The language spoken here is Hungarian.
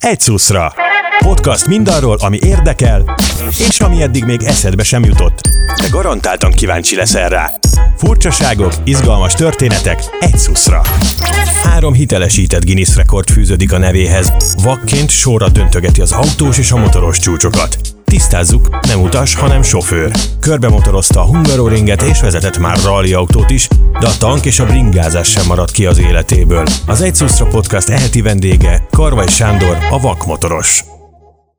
Egy szuszra. Podcast mindarról, ami érdekel, és ami eddig még eszedbe sem jutott. De garantáltan kíváncsi leszel rá. Furcsaságok, izgalmas történetek, egy szuszra. Három hitelesített Guinness rekord fűződik a nevéhez. Vakként sorra döntögeti az autós és a motoros csúcsokat. Tisztázzuk, nem utas, hanem sofőr. Körbemotorozta a Hungaroringet és vezetett már rally autót is, de a tank és a bringázás sem maradt ki az életéből. Az Egy Szuszra Podcast eheti vendége Karvai Sándor, a vakmotoros.